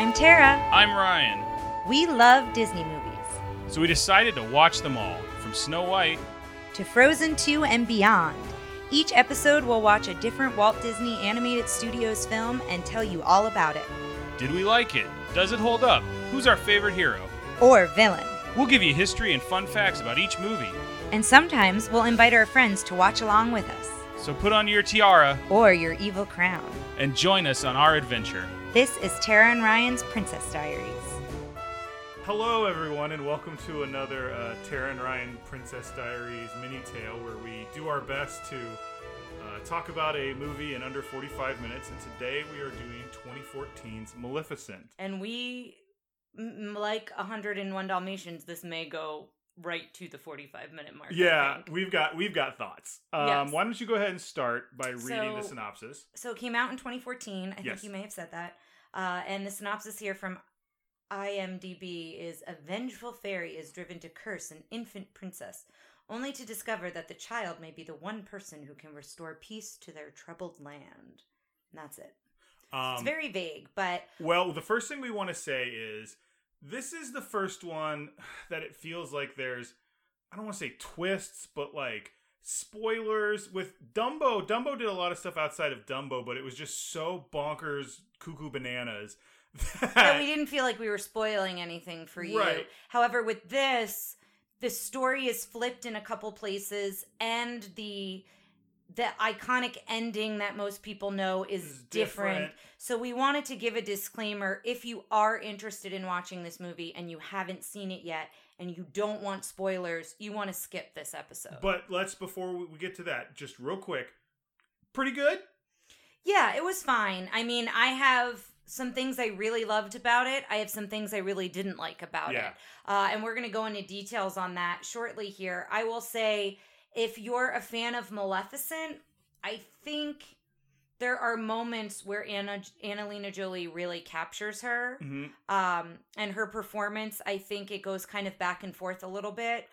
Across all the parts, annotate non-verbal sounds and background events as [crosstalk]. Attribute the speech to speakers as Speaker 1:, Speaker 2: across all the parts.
Speaker 1: I'm Tara.
Speaker 2: I'm Ryan.
Speaker 1: We love Disney movies.
Speaker 2: So we decided to watch them all, from Snow White.
Speaker 1: To Frozen 2 and beyond. Each episode we'll watch a different Walt Disney Animated Studios film and tell you all about it.
Speaker 2: Did we like it? Does it hold up? Who's our favorite hero?
Speaker 1: Or villain.
Speaker 2: We'll give you history and fun facts about each movie.
Speaker 1: And sometimes we'll invite our friends to watch along with us.
Speaker 2: So put on your tiara
Speaker 1: Or your evil crown.
Speaker 2: and join us on our adventure.
Speaker 1: This is Tara and Ryan's Princess Diaries.
Speaker 3: Hello, everyone, and welcome to another uh, Tara and Ryan Princess Diaries mini tale where we do our best to uh, talk about a movie in under 45 minutes. And today we are doing 2014's Maleficent.
Speaker 1: And we, m- like 101 Dalmatians, this may go right to the 45 minute mark.
Speaker 3: Yeah, we've got we've got thoughts. Um,
Speaker 1: Yes.
Speaker 3: Why don't you go ahead and start by reading the synopsis?
Speaker 1: So it came out in 2014. I
Speaker 3: Yes.
Speaker 1: think you may have said that. Uh, and the synopsis here from IMDb is A vengeful fairy is driven to curse an infant princess, only to discover that the child may be the one person who can restore peace to their troubled land. And that's it.
Speaker 3: Um,
Speaker 1: It's very vague, but
Speaker 3: Well, the first thing we want to say is this is the first one [sighs] that it feels like there's I don't want to say twists, but like spoilers with Dumbo. Dumbo did a lot of stuff outside of Dumbo, but it was just so bonkers cuckoo bananas that, [laughs]
Speaker 1: that we didn't feel like we were spoiling anything for you.
Speaker 3: Right.
Speaker 1: However, with this, the story is flipped in a couple places, and the the iconic ending that most people know is
Speaker 3: Is
Speaker 1: different.
Speaker 3: different.
Speaker 1: So we wanted to give a disclaimer if you are interested in watching this movie and you haven't seen it yet and you don't want spoilers, you want to skip this episode.
Speaker 3: But let's before we get to that, just real quick. Pretty good.
Speaker 1: Yeah, it was fine. I mean, I have some things I really loved about it. I have some things I really didn't like about
Speaker 3: Yeah.
Speaker 1: it. Uh, and we're going to go into details on that shortly here. I will say if you're a fan of Maleficent, I think there are moments where Anna Angelina Jolie really captures her.
Speaker 3: hmm
Speaker 1: Um, and her performance, I think it goes kind of back and forth a little bit.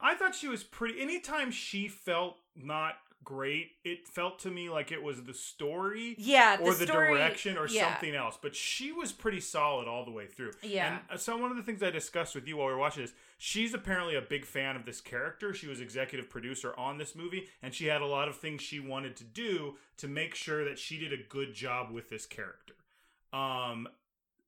Speaker 3: I thought she was pretty. Anytime she felt not great, it felt to me like it was the story.
Speaker 1: Yeah,
Speaker 3: or the
Speaker 1: story-
Speaker 3: direction or
Speaker 1: yeah.
Speaker 3: something else. But she was pretty solid all the way through.
Speaker 1: Yeah.
Speaker 3: And uh, so one of the things I discussed with you while we were watching this, she's apparently a big fan of this character. She was executive producer on this movie, and she had a lot of things she wanted to do to make sure that she did a good job with this character. Um,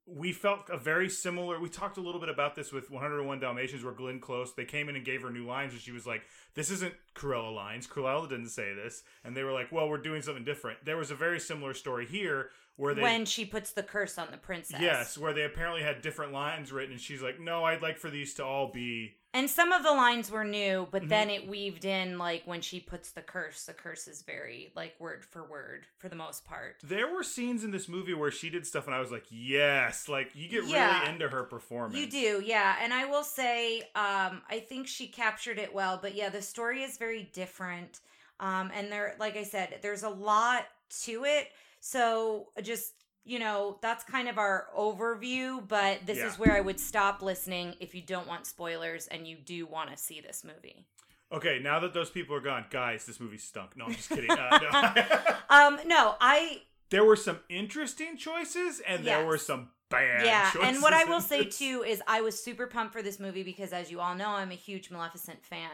Speaker 3: we felt a very similar. We talked a little bit about this with 101 Dalmatians, where Glenn Close they came in and gave her new lines, and she was like, "This isn't Cruella lines. Cruella didn't say this," and they were like, "Well, we're doing something different." There was a very similar story here where they
Speaker 1: when she puts the curse on the princess.
Speaker 3: Yes, where they apparently had different lines written, and she's like, "No, I'd like for these to all be."
Speaker 1: And some of the lines were new, but
Speaker 3: Mhm.
Speaker 1: then it weaved in like when she puts the curse, the curse is very like word for word for the most part.
Speaker 3: There were scenes in this movie where she did stuff, and I was like, "Yes!" Like you get
Speaker 1: Yeah.
Speaker 3: really into her performance.
Speaker 1: You do, yeah. And I will say, um, I think she captured it well, but yeah, the story is very different. Um, and there, like I said, there's a lot to it. So just, you know, that's kind of our overview, but this
Speaker 3: Yeah.
Speaker 1: is where I would stop listening if you don't want spoilers and you do want to see this movie.
Speaker 3: Okay, now that those people are gone, guys, this movie stunk. No, I'm just kidding. Uh, no. [laughs]
Speaker 1: Um, no, I [laughs]
Speaker 3: there were some interesting choices, and there were some bad.
Speaker 1: yeah
Speaker 3: choices [laughs]
Speaker 1: and what i will say too is i was super pumped for this movie because as you all know i'm a huge maleficent fan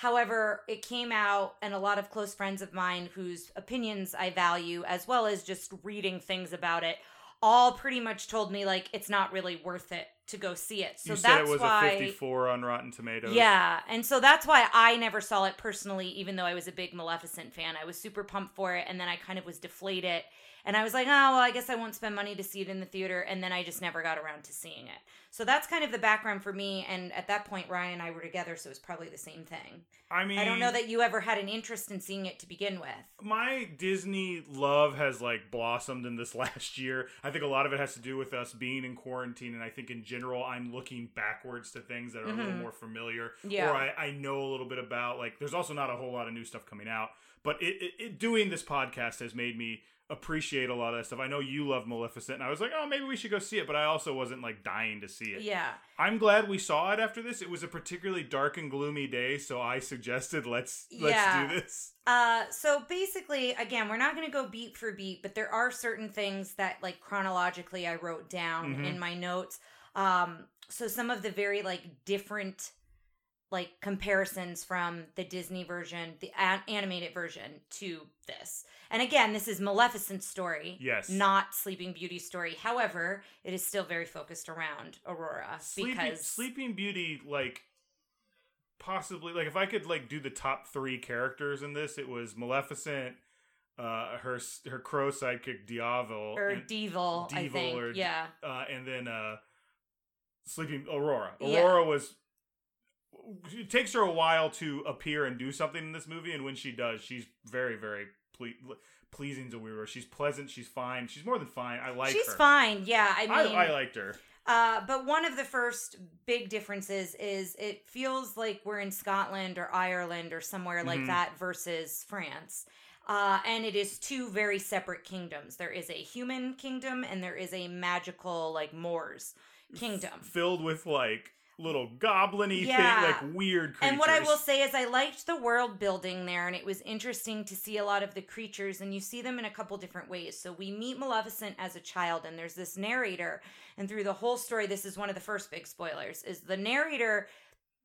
Speaker 1: however it came out and a lot of close friends of mine whose opinions i value as well as just reading things about it all pretty much told me like it's not really worth it to go see it so
Speaker 3: you
Speaker 1: that's
Speaker 3: said it was
Speaker 1: why
Speaker 3: a 54 on Rotten Tomatoes.
Speaker 1: yeah, and so that's why I never saw it personally, even though I was a big Maleficent fan. I was super pumped for it, and then I kind of was deflated. And I was like, oh, well, I guess I won't spend money to see it in the theater. And then I just never got around to seeing it. So that's kind of the background for me. And at that point, Ryan and I were together, so it was probably the same thing.
Speaker 3: I mean,
Speaker 1: I don't know that you ever had an interest in seeing it to begin with.
Speaker 3: my Disney love has like blossomed in this [laughs] last year. I think a lot of it has to do with us being in quarantine, and I think in general, I'm looking backwards to things that are a little
Speaker 1: Mhm.
Speaker 3: more familiar,
Speaker 1: Yeah.
Speaker 3: or I, I know a little bit about. Like, there's also not a whole lot of new stuff coming out, but it, it, it doing this podcast has made me appreciate a lot of that stuff. I know you love Maleficent, and I was like, oh, maybe we should go see it, but I also wasn't like dying to see it.
Speaker 1: Yeah.
Speaker 3: I'm glad we saw it after this. It was a particularly dark and gloomy day, so I suggested let's let's do this.
Speaker 1: Uh, so basically, again, we're not going to go beat for beat, but there are certain things that, like, chronologically, I wrote down
Speaker 3: Mhm.
Speaker 1: in my notes. Um, so some of the very like different, like comparisons from the Disney version, the animated version, to this. And again, this is Maleficent's story,
Speaker 3: Yes.
Speaker 1: not Sleeping Beauty's story. However, it is still very focused around Aurora
Speaker 3: Sleeping,
Speaker 1: because
Speaker 3: Sleeping Beauty, like possibly, like if I could like do the top three characters in this, it was Maleficent, uh, her her crow sidekick Diaval,
Speaker 1: or
Speaker 3: and,
Speaker 1: Devil, I think,
Speaker 3: or-
Speaker 1: yeah.
Speaker 3: uh, and then uh, Sleeping Aurora.
Speaker 1: Yeah.
Speaker 3: Aurora was. It takes her a while to appear and do something in this movie, and when she does, she's very, very ple- pleasing to Weaver. She's pleasant. She's fine. She's more than fine. I like her
Speaker 1: She's
Speaker 3: her.
Speaker 1: fine. Yeah, I
Speaker 3: I,
Speaker 1: mean,
Speaker 3: I liked her.
Speaker 1: Uh, but one of the first big differences is it feels like we're in Scotland or Ireland or somewhere like
Speaker 3: Mhm.
Speaker 1: that versus France. Uh, and it is two very separate kingdoms. There is a human kingdom and there is a magical, like Moors kingdom.
Speaker 3: filled with like little goblin-y
Speaker 1: Yeah.
Speaker 3: thing, like weird creatures.
Speaker 1: And what I will say is, I liked the world building there, and it was interesting to see a lot of the creatures, and you see them in a couple different ways. So we meet Maleficent as a child, and there's this narrator, and through the whole story, this is one of the first big spoilers: is the narrator.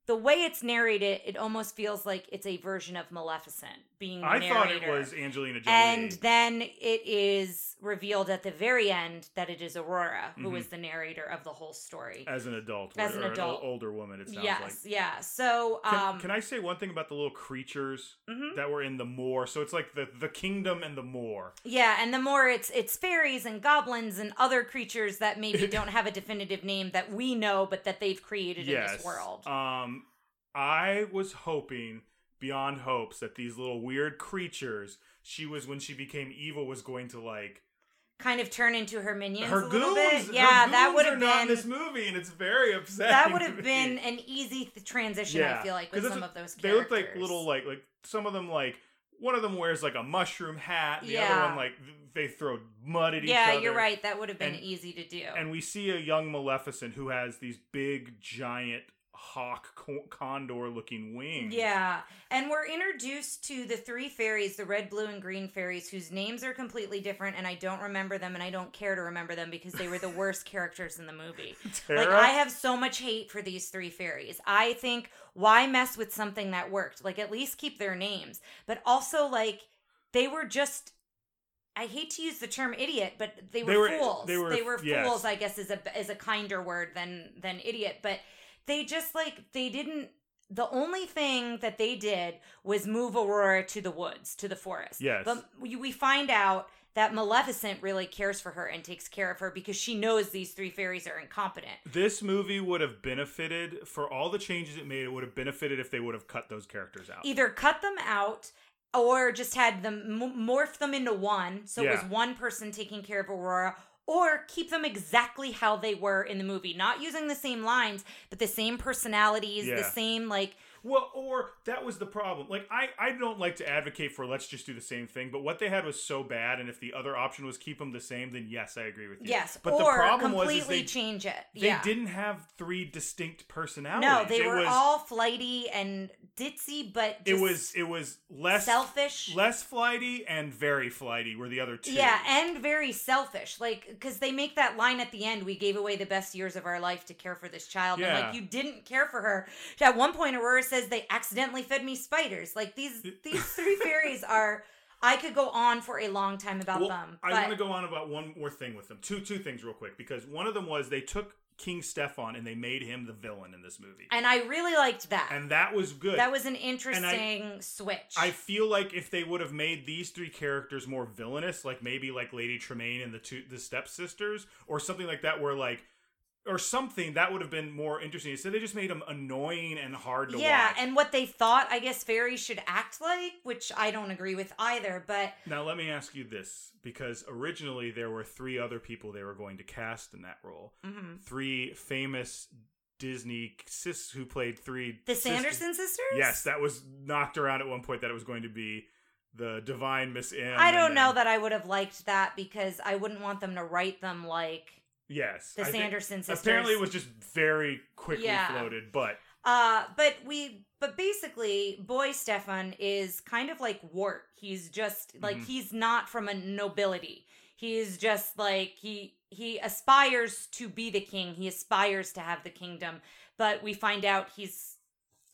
Speaker 1: The way it's narrated, it almost feels like it's a version of Maleficent being the
Speaker 3: I thought it was Angelina Jolie.
Speaker 1: And then it is revealed at the very end that it is Aurora who
Speaker 3: Mhm.
Speaker 1: is the narrator of the whole story.
Speaker 3: as an adult,
Speaker 1: As an adult.
Speaker 3: o- older woman. It sounds
Speaker 1: yes,
Speaker 3: like.
Speaker 1: yeah. So,
Speaker 3: Can,
Speaker 1: um,
Speaker 3: can I say one thing about the little creatures
Speaker 1: mhm.
Speaker 3: that were in the moor? So it's like the the kingdom and the moor.
Speaker 1: Yeah, and the moor it's it's fairies and goblins and other creatures that maybe [laughs] don't have a definitive name that we know, but that they've created in this world.
Speaker 3: Um, I was hoping beyond hopes that these little weird creatures, she was when she became evil, was going to like
Speaker 1: kind of turn into her minions
Speaker 3: her
Speaker 1: a little
Speaker 3: goons.
Speaker 1: bit. Yeah, that would have
Speaker 3: not in
Speaker 1: been
Speaker 3: this movie, and it's very upsetting.
Speaker 1: that would have been an easy th- transition. I feel like with some
Speaker 3: what-
Speaker 1: of those
Speaker 3: They look like little like like some of them like one of them wears like a mushroom hat. The
Speaker 1: Yeah.
Speaker 3: other one like they throw mud at each other.
Speaker 1: Yeah, you're right. That would have been
Speaker 3: And-
Speaker 1: easy to do.
Speaker 3: And we see a young Maleficent who has these big giant hawk condor looking wings.
Speaker 1: Yeah, and we're introduced to the three fairies, the red, blue, and green fairies, whose names are completely different, and I don't remember them, and I don't care to remember them because they were the worst [laughs] characters in the movie.
Speaker 3: Tara,
Speaker 1: Like I have so much hate for these three fairies. I think why mess with something that worked? Like at least keep their names. But also like they were just I hate to use the term idiot, but they were,
Speaker 3: They were-
Speaker 1: fools.
Speaker 3: they were- yes.
Speaker 1: fools, I guess is a is a kinder word than than idiot, but they just like they didn't the only thing that they did was move Aurora to the woods, to the forest.
Speaker 3: Yes.
Speaker 1: But we, find out that Maleficent really cares for her and takes care of her because she knows these three fairies are incompetent.
Speaker 3: this movie would have benefited for all the changes it made. It would have benefited if they would have cut those characters out.
Speaker 1: Either cut them out or just had them m- morph them into one. So it was one person taking care of Aurora. Or keep them exactly how they were in the movie, not using the same lines, but the same personalities, the same like
Speaker 3: Well, or that was the problem. Like I, I don't like to advocate for let's just do the same thing, but what they had was so bad, and if the other option was keep them the same, then yes, I agree with you.
Speaker 1: yes,
Speaker 3: but
Speaker 1: or
Speaker 3: the problem was
Speaker 1: completely
Speaker 3: is they
Speaker 1: change it.
Speaker 3: they didn't have three distinct personalities.
Speaker 1: No, they
Speaker 3: It
Speaker 1: were
Speaker 3: was,
Speaker 1: all flighty and ditzy, but
Speaker 3: It was it was less
Speaker 1: selfish.
Speaker 3: less flighty and very flighty were the other two.
Speaker 1: Yeah, and very selfish. Like, because they make that line at the end, we gave away the best years of our life to care for this child. And, like, you didn't care for her. At one point, Aurora says they accidentally fed me spiders. Like, these [laughs] these three fairies are. I could go on for a long time about
Speaker 3: Well,
Speaker 1: them.
Speaker 3: I want to go on about one more thing with them. Two two things real quick because one of them was they took King Stefan and they made him the villain in this movie,
Speaker 1: And I really liked that.
Speaker 3: and that was good.
Speaker 1: that was an interesting switch.
Speaker 3: I feel like if they would have made these three characters more villainous, like maybe like Lady Tremaine and the two the stepsisters, or something like that, where like or something that would have been more interesting. So they just made them annoying and hard to
Speaker 1: yeah,
Speaker 3: watch.
Speaker 1: Yeah, and what they thought, I guess, fairies should act like, which I don't agree with either. But
Speaker 3: now let me ask you this, because originally there were three other people they were going to cast in that role,
Speaker 1: mhm.
Speaker 3: three famous Disney sis who played three
Speaker 1: the
Speaker 3: sisters.
Speaker 1: Sanderson sisters?
Speaker 3: Yes, that was knocked around at one point that it was going to be the divine Miss M.
Speaker 1: I don't know that I would have liked that because I wouldn't want them to write them like
Speaker 3: Yes,
Speaker 1: the
Speaker 3: I
Speaker 1: Sanderson sisters.
Speaker 3: Apparently, it was just very quickly
Speaker 1: Yeah.
Speaker 3: floated, but
Speaker 1: Uh, but we, but basically, boy Stefan is kind of like Wart. He's just like
Speaker 3: Mhm.
Speaker 1: he's not from a nobility. He is just like he he aspires to be the king. He aspires to have the kingdom. But we find out he's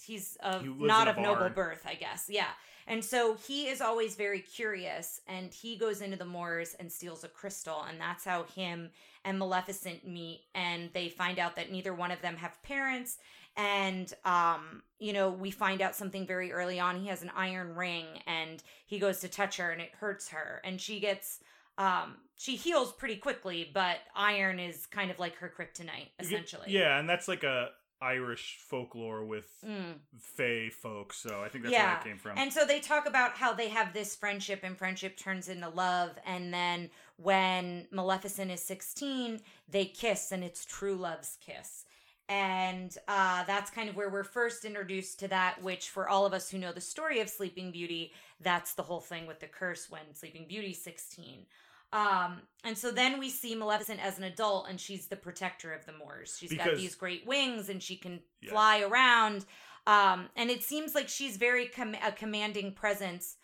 Speaker 1: he's of
Speaker 3: He
Speaker 1: not of noble birth, I guess. Yeah. And so he is always very curious, and he goes into the moors and steals a crystal, and that's how him and Maleficent meet, and they find out that neither one of them have parents, and um, you know, we find out something very early on. He has an iron ring, and he goes to touch her, and it hurts her, and she gets um she heals pretty quickly, but iron is kind of like her kryptonite, essentially.
Speaker 3: yeah, and that's like a Irish folklore with
Speaker 1: Mm.
Speaker 3: Fae folks. So I think that's
Speaker 1: Yeah,
Speaker 3: where it came from.
Speaker 1: And so they talk about how they have this friendship and friendship turns into love. And then when Maleficent is 16, they kiss and it's true love's kiss. And uh, that's kind of where we're first introduced to that, which for all of us who know the story of Sleeping Beauty, that's the whole thing with the curse when Sleeping Beauty's 16. Um, and so then we see Maleficent as an adult and she's the protector of the Moors. She's got these great wings and she can
Speaker 3: Yeah.
Speaker 1: fly around. Um, and it seems like she's very com- a commanding presence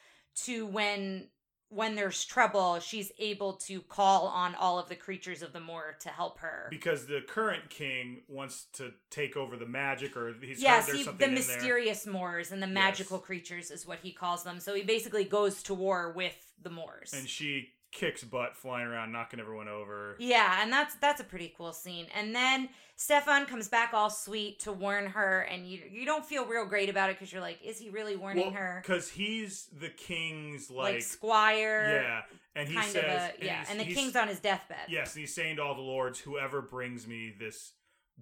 Speaker 1: to when when there's trouble, she's able to call on all of the creatures of the moor to help her.
Speaker 3: because the current king wants to take over the magic, or he's
Speaker 1: yes,
Speaker 3: heard
Speaker 1: he,
Speaker 3: something
Speaker 1: the
Speaker 3: in there.
Speaker 1: mysterious moors and the magical creatures is what he calls them. So he basically goes to war with the moors.
Speaker 3: and she kicks butt flying around, knocking everyone over.
Speaker 1: Yeah, and that's that's a pretty cool scene. And then Stefan comes back all sweet to warn her, and you you don't feel real great about it because you're like, is he really warning her?
Speaker 3: because he's the king's
Speaker 1: Like,
Speaker 3: like,
Speaker 1: squire,
Speaker 3: yeah, and he
Speaker 1: kind
Speaker 3: says,
Speaker 1: of a yeah.
Speaker 3: he's-
Speaker 1: And the king's on his deathbed.
Speaker 3: Yes, and he's saying to all the lords, whoever brings me this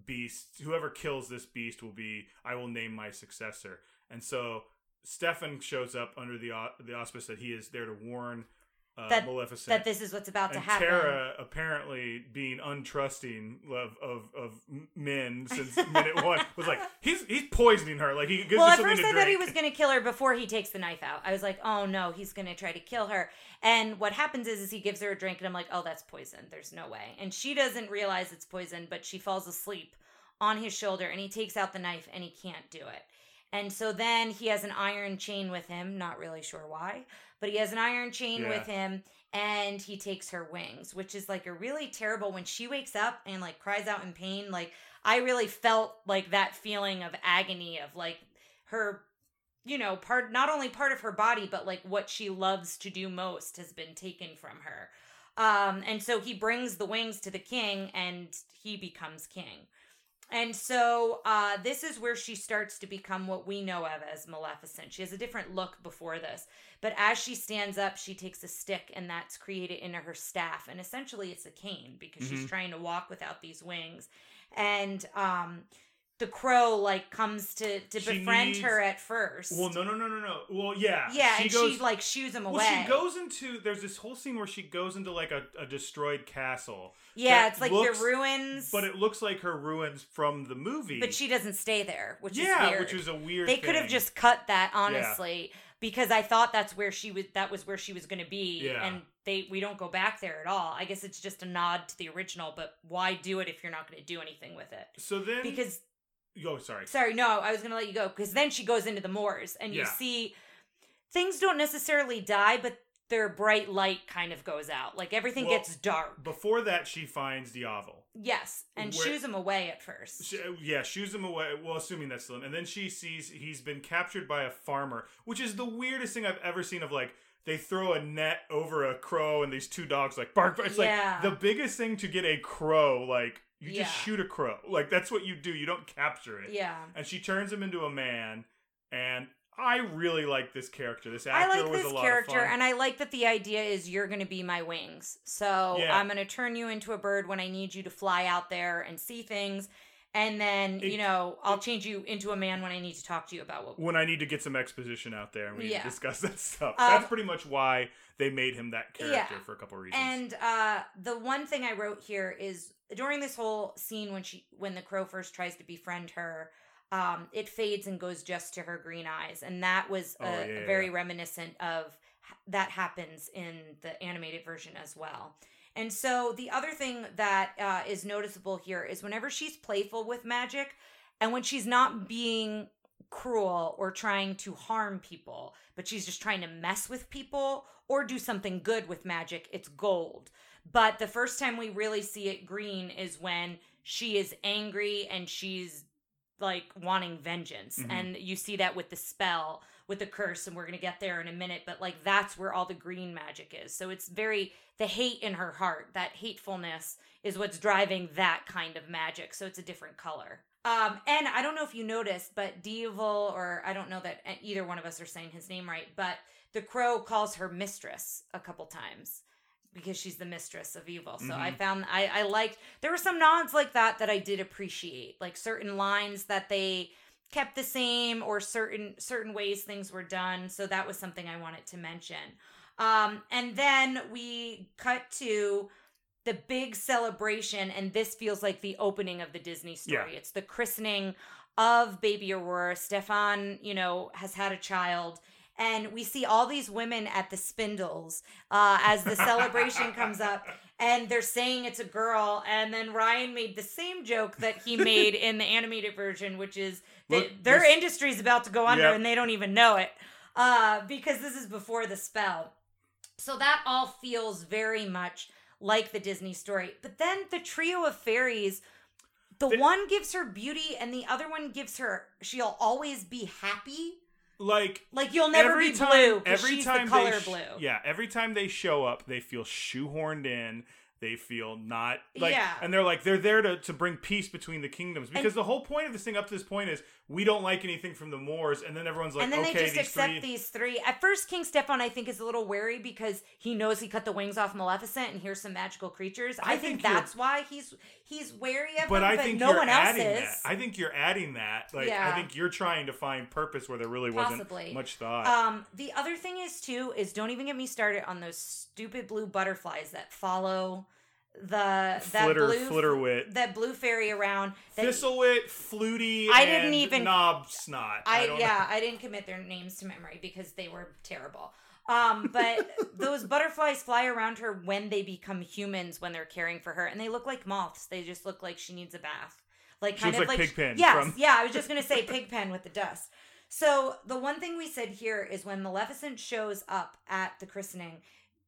Speaker 3: beast, whoever kills this beast will be, I will name my successor. And so Stefan shows up under the au- the auspice that he is there to warn uh,
Speaker 1: That-
Speaker 3: Maleficent.
Speaker 1: That this is what's about to
Speaker 3: and
Speaker 1: happen.
Speaker 3: Tara apparently being untrusting of, of, of men since [laughs] minute one was like he's he's poisoning her like he gives
Speaker 1: well,
Speaker 3: her
Speaker 1: at first
Speaker 3: to
Speaker 1: I thought he was going to kill her before he takes the knife out. I was like, oh no, he's going to try to kill her. And what happens is, is he gives her a drink, and I'm like, oh, that's poison. There's no way. And she doesn't realize it's poison, but she falls asleep on his shoulder, and he takes out the knife, and he can't do it. And so then he has an iron chain with him. Not really sure why, but he has an iron chain
Speaker 3: Yeah.
Speaker 1: with him. And he takes her wings, which is like a really terrible when she wakes up and like cries out in pain. Like, I really felt like that feeling of agony of like her you know part not only part of her body but like what she loves to do most has been taken from her um and so he brings the wings to the king and he becomes king and so uh this is where she starts to become what we know of as maleficent. She has a different look before this but as she stands up she takes a stick and that's created into her staff. And essentially it's a cane because she's
Speaker 3: Mhm.
Speaker 1: trying to walk without these wings. And um the crow like comes to to
Speaker 3: She
Speaker 1: befriend
Speaker 3: needs-
Speaker 1: her at first.
Speaker 3: Well no no no no no. Well yeah.
Speaker 1: Yeah
Speaker 3: she
Speaker 1: and
Speaker 3: goes
Speaker 1: she like shoos him away
Speaker 3: well she goes into there's this whole scene where she goes into like a, a destroyed castle
Speaker 1: yeah it's like
Speaker 3: looks-
Speaker 1: the ruins.
Speaker 3: but it looks like her ruins from the movie.
Speaker 1: But she doesn't stay there which
Speaker 3: yeah
Speaker 1: is weird.
Speaker 3: which is a weird
Speaker 1: they could have just cut that honestly because i thought that's where she was that was where she was going to be
Speaker 3: Yeah.
Speaker 1: and they we don't go back there at all. I guess it's just a nod to the original but why do it if you're not going to do anything with it?
Speaker 3: So then
Speaker 1: because
Speaker 3: oh sorry
Speaker 1: sorry no i was going to let you go because then she goes into the moors and you
Speaker 3: Yeah.
Speaker 1: see things don't necessarily die but their bright light kind of goes out like everything
Speaker 3: Well,
Speaker 1: gets dark
Speaker 3: before that she finds Diaval
Speaker 1: yes and
Speaker 3: Where-
Speaker 1: shoos him away at first
Speaker 3: She, yeah, shoos him away. Well, assuming that's still, him. and then she sees he's been captured by a farmer, which is the weirdest thing I've ever seen. Of like, they throw a net over a crow, and these two dogs like bark. bark. It's
Speaker 1: Yeah.
Speaker 3: like the biggest thing to get a crow. Like, you
Speaker 1: Yeah.
Speaker 3: just shoot a crow. Like that's what you do. You don't capture it.
Speaker 1: yeah
Speaker 3: And she turns him into a man, and I really like this character. This
Speaker 1: I like
Speaker 3: was
Speaker 1: this
Speaker 3: a lot
Speaker 1: character,
Speaker 3: of fun.
Speaker 1: and I like that the idea is you're going to be my wings. So
Speaker 3: Yeah.
Speaker 1: I'm going to turn you into a bird when I need you to fly out there and see things, and then
Speaker 3: It-
Speaker 1: you know I'll change you into a man when I need to talk to you about what.
Speaker 3: when I need to get some exposition out there and we
Speaker 1: Yeah.
Speaker 3: discuss [laughs] that stuff.
Speaker 1: Um,
Speaker 3: That's pretty much why they made him that character
Speaker 1: Yeah.
Speaker 3: for a couple reasons.
Speaker 1: And uh, the one thing I wrote here is during this whole scene when she when the crow first tries to befriend her, um, it fades and goes just to her green eyes, and that was
Speaker 3: Oh,
Speaker 1: a,
Speaker 3: yeah,
Speaker 1: very reminiscent of that happens in the animated version as well. And so the other thing that uh, is noticeable here is whenever she's playful with magic, and when she's not being cruel or trying to harm people, but she's just trying to mess with people or do something good with magic, it's gold. But the first time we really see it green is when she is angry and she's like wanting vengeance.
Speaker 3: Mhm.
Speaker 1: And you see that with the spell, with the curse, and we're going to get there in a minute. But like that's where all the green magic is. So it's very, the hate in her heart, that hatefulness is what's driving that kind of magic. So it's a different color. Um, and I don't know if you noticed, but Devil, or I don't know that either one of us are saying his name right, but the crow calls her mistress a couple times because she's the mistress of evil. So I
Speaker 3: Mhm.
Speaker 1: found I, I liked there were some nods like that that I did appreciate, like certain lines that they kept the same or certain certain ways things were done. So that was something I wanted to mention. Um, and then we cut to the big celebration, and this feels like the opening of the Disney story.
Speaker 3: Yeah.
Speaker 1: It's the christening of baby Aurora. Stefan, you know, has had a child. And we see all these women at the spindles uh, as the celebration comes up, [laughs] and they're saying it's a girl. And then Ryan made the same joke that he made in the animated version, which is
Speaker 3: Look,
Speaker 1: their
Speaker 3: this-
Speaker 1: industry is about to go under
Speaker 3: Yep.
Speaker 1: and they don't even know it uh, because this is before the spell. So that all feels very much like the Disney story. But then the trio of fairies, the
Speaker 3: The-
Speaker 1: one gives her beauty and the other one gives her she'll always be happy.
Speaker 3: Like
Speaker 1: Like you'll never
Speaker 3: every
Speaker 1: be
Speaker 3: time,
Speaker 1: blue.
Speaker 3: every
Speaker 1: she's
Speaker 3: time
Speaker 1: the color
Speaker 3: they sh-
Speaker 1: blue.
Speaker 3: Yeah, every time they show up, they feel shoehorned in. They feel not like,
Speaker 1: Yeah.
Speaker 3: and they're like they're there to, to bring peace between the kingdoms because the whole point of this thing up to this point is we don't like anything from the Moors, and then everyone's like,
Speaker 1: and then
Speaker 3: okay,
Speaker 1: they just
Speaker 3: these
Speaker 1: accept
Speaker 3: three.
Speaker 1: these three. At first, King Stefan, I think, is a little wary because he knows he cut the wings off Maleficent, and here's some magical creatures. I,
Speaker 3: I
Speaker 1: think,
Speaker 3: think
Speaker 1: that's why he's he's wary of
Speaker 3: but I
Speaker 1: but
Speaker 3: think
Speaker 1: no
Speaker 3: you're
Speaker 1: one else is.
Speaker 3: that. I think you're adding that. Like
Speaker 1: Yeah.
Speaker 3: I think you're trying to find purpose where there really
Speaker 1: Possibly.
Speaker 3: wasn't much thought.
Speaker 1: Um, the other thing is too is don't even get me started on those stupid blue butterflies that follow the that
Speaker 3: Flitter,
Speaker 1: blue
Speaker 3: Flitterwit.
Speaker 1: that blue fairy around. That,
Speaker 3: Thistlewit, Flutie,
Speaker 1: I didn't even-
Speaker 3: Knob Snot.
Speaker 1: I,
Speaker 3: don't
Speaker 1: yeah, I didn't commit their names to memory because they were terrible. Um, but [laughs] those butterflies fly around her when they become humans when they're caring for her, and they look like moths. They just look like she needs a bath, like kind of
Speaker 3: like
Speaker 1: like
Speaker 3: Pigpen
Speaker 1: Yes,
Speaker 3: from- [laughs]
Speaker 1: yeah. I was just gonna say Pigpen with the dust. So the one thing we said here is when Maleficent shows up at the christening,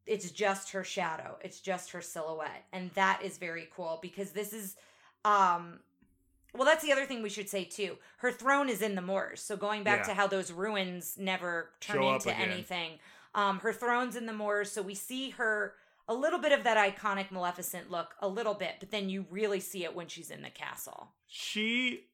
Speaker 1: it's just her shadow. It's just her silhouette. And that is very cool because this is um well that's the other thing we should say too. Her throne is in the moors. So going back
Speaker 3: Yeah.
Speaker 1: to how those ruins never turn
Speaker 3: Show
Speaker 1: into anything. Um her throne's in the moors, so we see her a little bit of that iconic Maleficent look, a little bit, but then you really see it when she's in the castle.
Speaker 3: she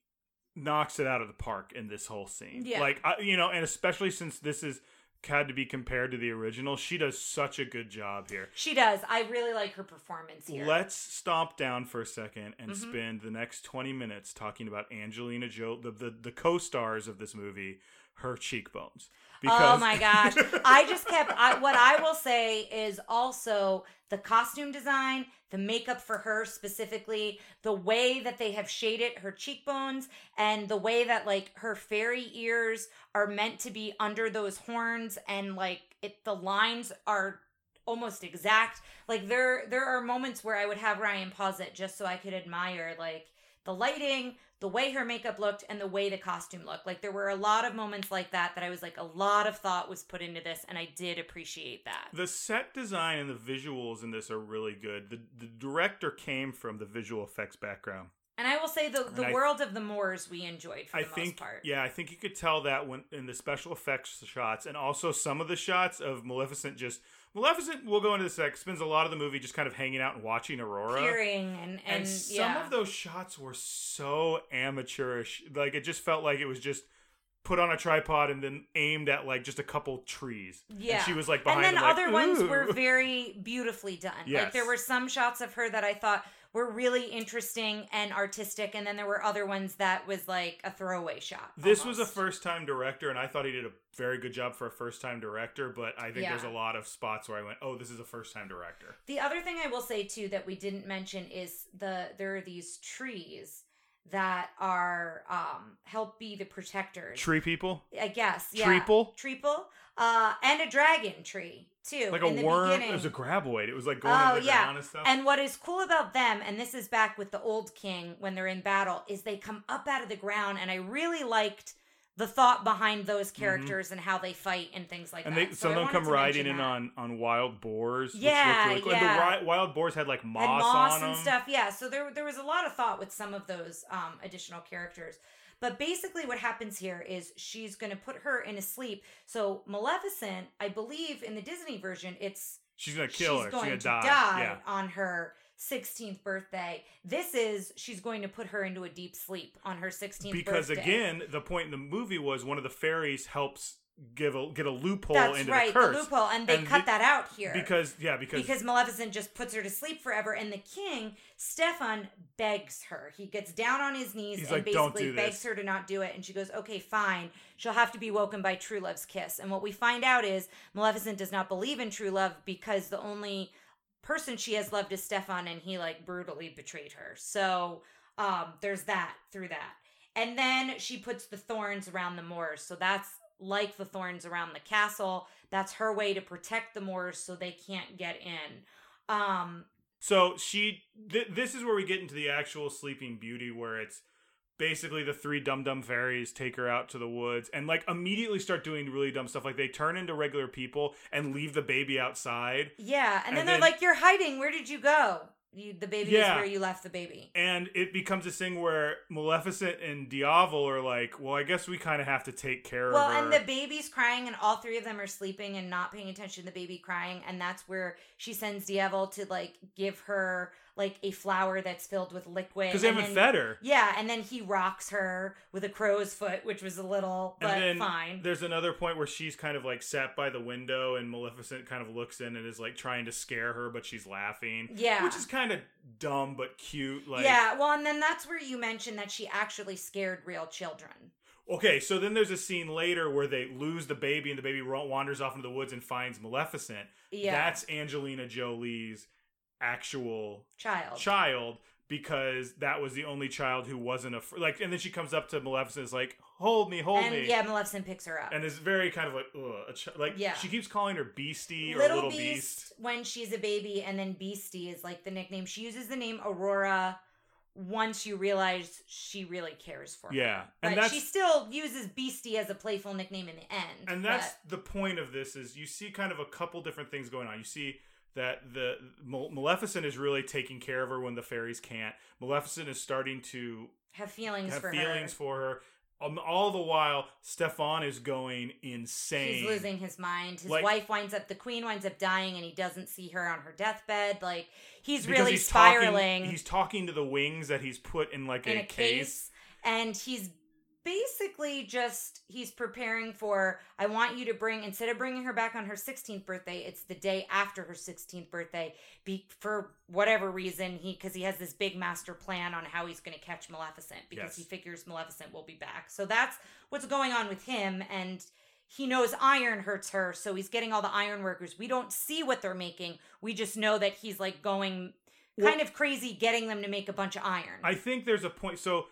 Speaker 3: knocks it out of the park in this whole scene.
Speaker 1: Yeah.
Speaker 3: Like, I, you know, and especially since this is had to be compared to the original, she does such a good job here.
Speaker 1: She does. I really like her performance here.
Speaker 3: Let's stomp down for a second and
Speaker 1: Mhm.
Speaker 3: spend the next 20 minutes talking about Angelina Jolie, the, the, the co stars of this movie, her cheekbones.
Speaker 1: Oh my gosh. I [laughs] just kept I, what I will say is also the costume design, the makeup for her specifically, the way that they have shaded her cheekbones and the way that like her fairy ears are meant to be under those horns and like it the lines are almost exact. Like there there are moments where I would have Ryan pause it just so I could admire like the lighting, the way her makeup looked, and the way the costume looked. Like there were a lot of moments like that that I was like, a lot of thought was put into this, and I did appreciate that.
Speaker 3: The set design and the visuals in this are really good. The, the director came from the visual effects background.
Speaker 1: And I will say the the
Speaker 3: I-
Speaker 1: world of the Moors we enjoyed for
Speaker 3: I
Speaker 1: the most
Speaker 3: think,
Speaker 1: part.
Speaker 3: yeah, I think you could tell that when in the special effects shots, and also some of the shots of Maleficent. Just Maleficent, we'll go into this. Like, spends a lot of the movie just kind of hanging out and watching Aurora.
Speaker 1: Peering and and,
Speaker 3: and some
Speaker 1: yeah.
Speaker 3: of those shots were so amateurish. Like it just felt like it was just put on a tripod and then aimed at like just a couple trees.
Speaker 1: Yeah.
Speaker 3: and she was like behind and
Speaker 1: then
Speaker 3: them, like,
Speaker 1: other ones were very beautifully done. Like
Speaker 3: Yes.
Speaker 1: there were some shots of her that I thought were really interesting and artistic, and then there were other ones that was like a throwaway shot.
Speaker 3: This was a first time director, and I thought he did a very good job for a first time director. But I think
Speaker 1: Yeah.
Speaker 3: there's a lot of spots where I went, "Oh, this is a first time director."
Speaker 1: The other thing I will say too that we didn't mention is the there are these trees that are um help be the protectors.
Speaker 3: Tree people.
Speaker 1: I guess. Yeah.
Speaker 3: Treeple?
Speaker 1: Treeple. Uh, and a dragon tree too.
Speaker 3: like
Speaker 1: in
Speaker 3: a
Speaker 1: the
Speaker 3: worm.
Speaker 1: beginning.
Speaker 3: It was a graboid. It was like going
Speaker 1: Oh, yeah.
Speaker 3: and stuff.
Speaker 1: And what is cool about them, and this is back with the old king when they're in battle, is they come up out of the ground, and I really liked the thought behind those characters and how they fight and things like
Speaker 3: Mm-hmm. and
Speaker 1: that.
Speaker 3: they
Speaker 1: So
Speaker 3: some of them come riding in
Speaker 1: that.
Speaker 3: on on wild boars. which
Speaker 1: Yeah,
Speaker 3: really cool. And
Speaker 1: yeah.
Speaker 3: the wild boars had like moss,
Speaker 1: had moss
Speaker 3: on
Speaker 1: and
Speaker 3: them.
Speaker 1: stuff. Yeah, so there there was a lot of thought with some of those um, additional characters. But basically, what happens here is she's going to put her in a sleep. So Maleficent, I believe in the Disney version, it's
Speaker 3: She's gonna kill
Speaker 1: she's
Speaker 3: her.
Speaker 1: going
Speaker 3: She's gonna die.
Speaker 1: die
Speaker 3: Yeah.
Speaker 1: on her 16th birthday. This is she's going to put her into a deep sleep on her 16th
Speaker 3: Because
Speaker 1: birthday.
Speaker 3: again, the point in the movie was one of the fairies helps give a get a loophole
Speaker 1: that's
Speaker 3: into
Speaker 1: right,
Speaker 3: the curse.
Speaker 1: loophole, and they
Speaker 3: And
Speaker 1: cut
Speaker 3: the-
Speaker 1: that out here
Speaker 3: Because yeah, because,
Speaker 1: because Maleficent just puts her to sleep forever, and the king Stefan begs her. He gets down on his knees
Speaker 3: He's
Speaker 1: and
Speaker 3: like, "Don't
Speaker 1: basically
Speaker 3: do
Speaker 1: begs
Speaker 3: this."
Speaker 1: her to not do it, and she goes, "Okay, fine. She'll have to be woken by true love's kiss." And what we find out is Maleficent does not believe in true love because the only person she has loved is Stefan, and he like brutally betrayed her. So um, there's that through that, and then she puts the thorns around the moors. So that's like the thorns around the castle. That's her way to protect the Moors so they can't get in. Um,
Speaker 3: So she, th- this is where we get into the actual Sleeping Beauty, where it's basically the three dumb dumb fairies take her out to the woods and like immediately start doing really dumb stuff. Like they turn into regular people and leave the baby outside.
Speaker 1: yeah, and,
Speaker 3: And
Speaker 1: then they're
Speaker 3: then-
Speaker 1: like, "You're hiding. Where did you go? You, the baby
Speaker 3: Yeah.
Speaker 1: is where you left the baby."
Speaker 3: And it becomes this thing where Maleficent and Diaval are like, well, I guess we kind of have to take care
Speaker 1: Well,
Speaker 3: of her.
Speaker 1: and the baby's crying, and all three of them are sleeping and not paying attention to the baby crying, and that's where she sends Diaval to like give her like a flower that's filled with liquid
Speaker 3: Because they haven't
Speaker 1: then-
Speaker 3: fed her.
Speaker 1: Yeah, and then he rocks her with a crow's foot, which was a little, but
Speaker 3: and then
Speaker 1: fine.
Speaker 3: there's another point where she's kind of like sat by the window and Maleficent kind of looks in and is like trying to scare her, but she's laughing.
Speaker 1: Yeah.
Speaker 3: Which is kind of dumb but cute. Like
Speaker 1: yeah, well, and then that's where you mentioned that she actually scared real children.
Speaker 3: Okay, so then there's a scene later where they lose the baby and the baby wanders off into the woods and finds Maleficent.
Speaker 1: Yeah,
Speaker 3: That's Angelina Jolie's actual
Speaker 1: child.
Speaker 3: child because that was the only child who wasn't a fr- like and then she comes up to Maleficent and is like hold me hold
Speaker 1: and
Speaker 3: me
Speaker 1: yeah, Maleficent picks her up.
Speaker 3: and is very kind of like Ugh, a ch- like
Speaker 1: Yeah.
Speaker 3: she keeps calling her beastie or
Speaker 1: Little,
Speaker 3: little
Speaker 1: Beast,
Speaker 3: beast.
Speaker 1: when she's a baby, and then Beastie is like the nickname. She uses the name Aurora once you realize she really cares for her.
Speaker 3: Yeah,
Speaker 1: But
Speaker 3: and
Speaker 1: she still uses Beastie as a playful nickname in the end.
Speaker 3: and that's
Speaker 1: but-
Speaker 3: the point of this is you see kind of a couple different things going on. You see that the Maleficent is really taking care of her when the fairies can't. Maleficent is starting to
Speaker 1: have feelings
Speaker 3: have
Speaker 1: for
Speaker 3: feelings
Speaker 1: her.
Speaker 3: for her. Um, all the while, Stefan is going insane.
Speaker 1: He's losing his mind. His
Speaker 3: Like-
Speaker 1: wife winds up, the queen winds up dying, and he doesn't see her on her deathbed. Like he's really
Speaker 3: he's
Speaker 1: spiraling
Speaker 3: Talking, he's talking to the wings that he's put in like
Speaker 1: in
Speaker 3: a,
Speaker 1: a case, and he's basically just he's preparing for. I want you to bring instead of bringing her back on her 16th birthday, it's the day after her 16th birthday. Be for whatever reason he because he has this big master plan on how he's going to catch Maleficent because
Speaker 3: Yes.
Speaker 1: he figures Maleficent will be back. So that's what's going on with him and. He knows iron hurts her, so he's getting all the iron workers. We don't see what they're making. We just know that he's like going kind of crazy getting them to make a bunch of iron.
Speaker 3: I think there's a point. So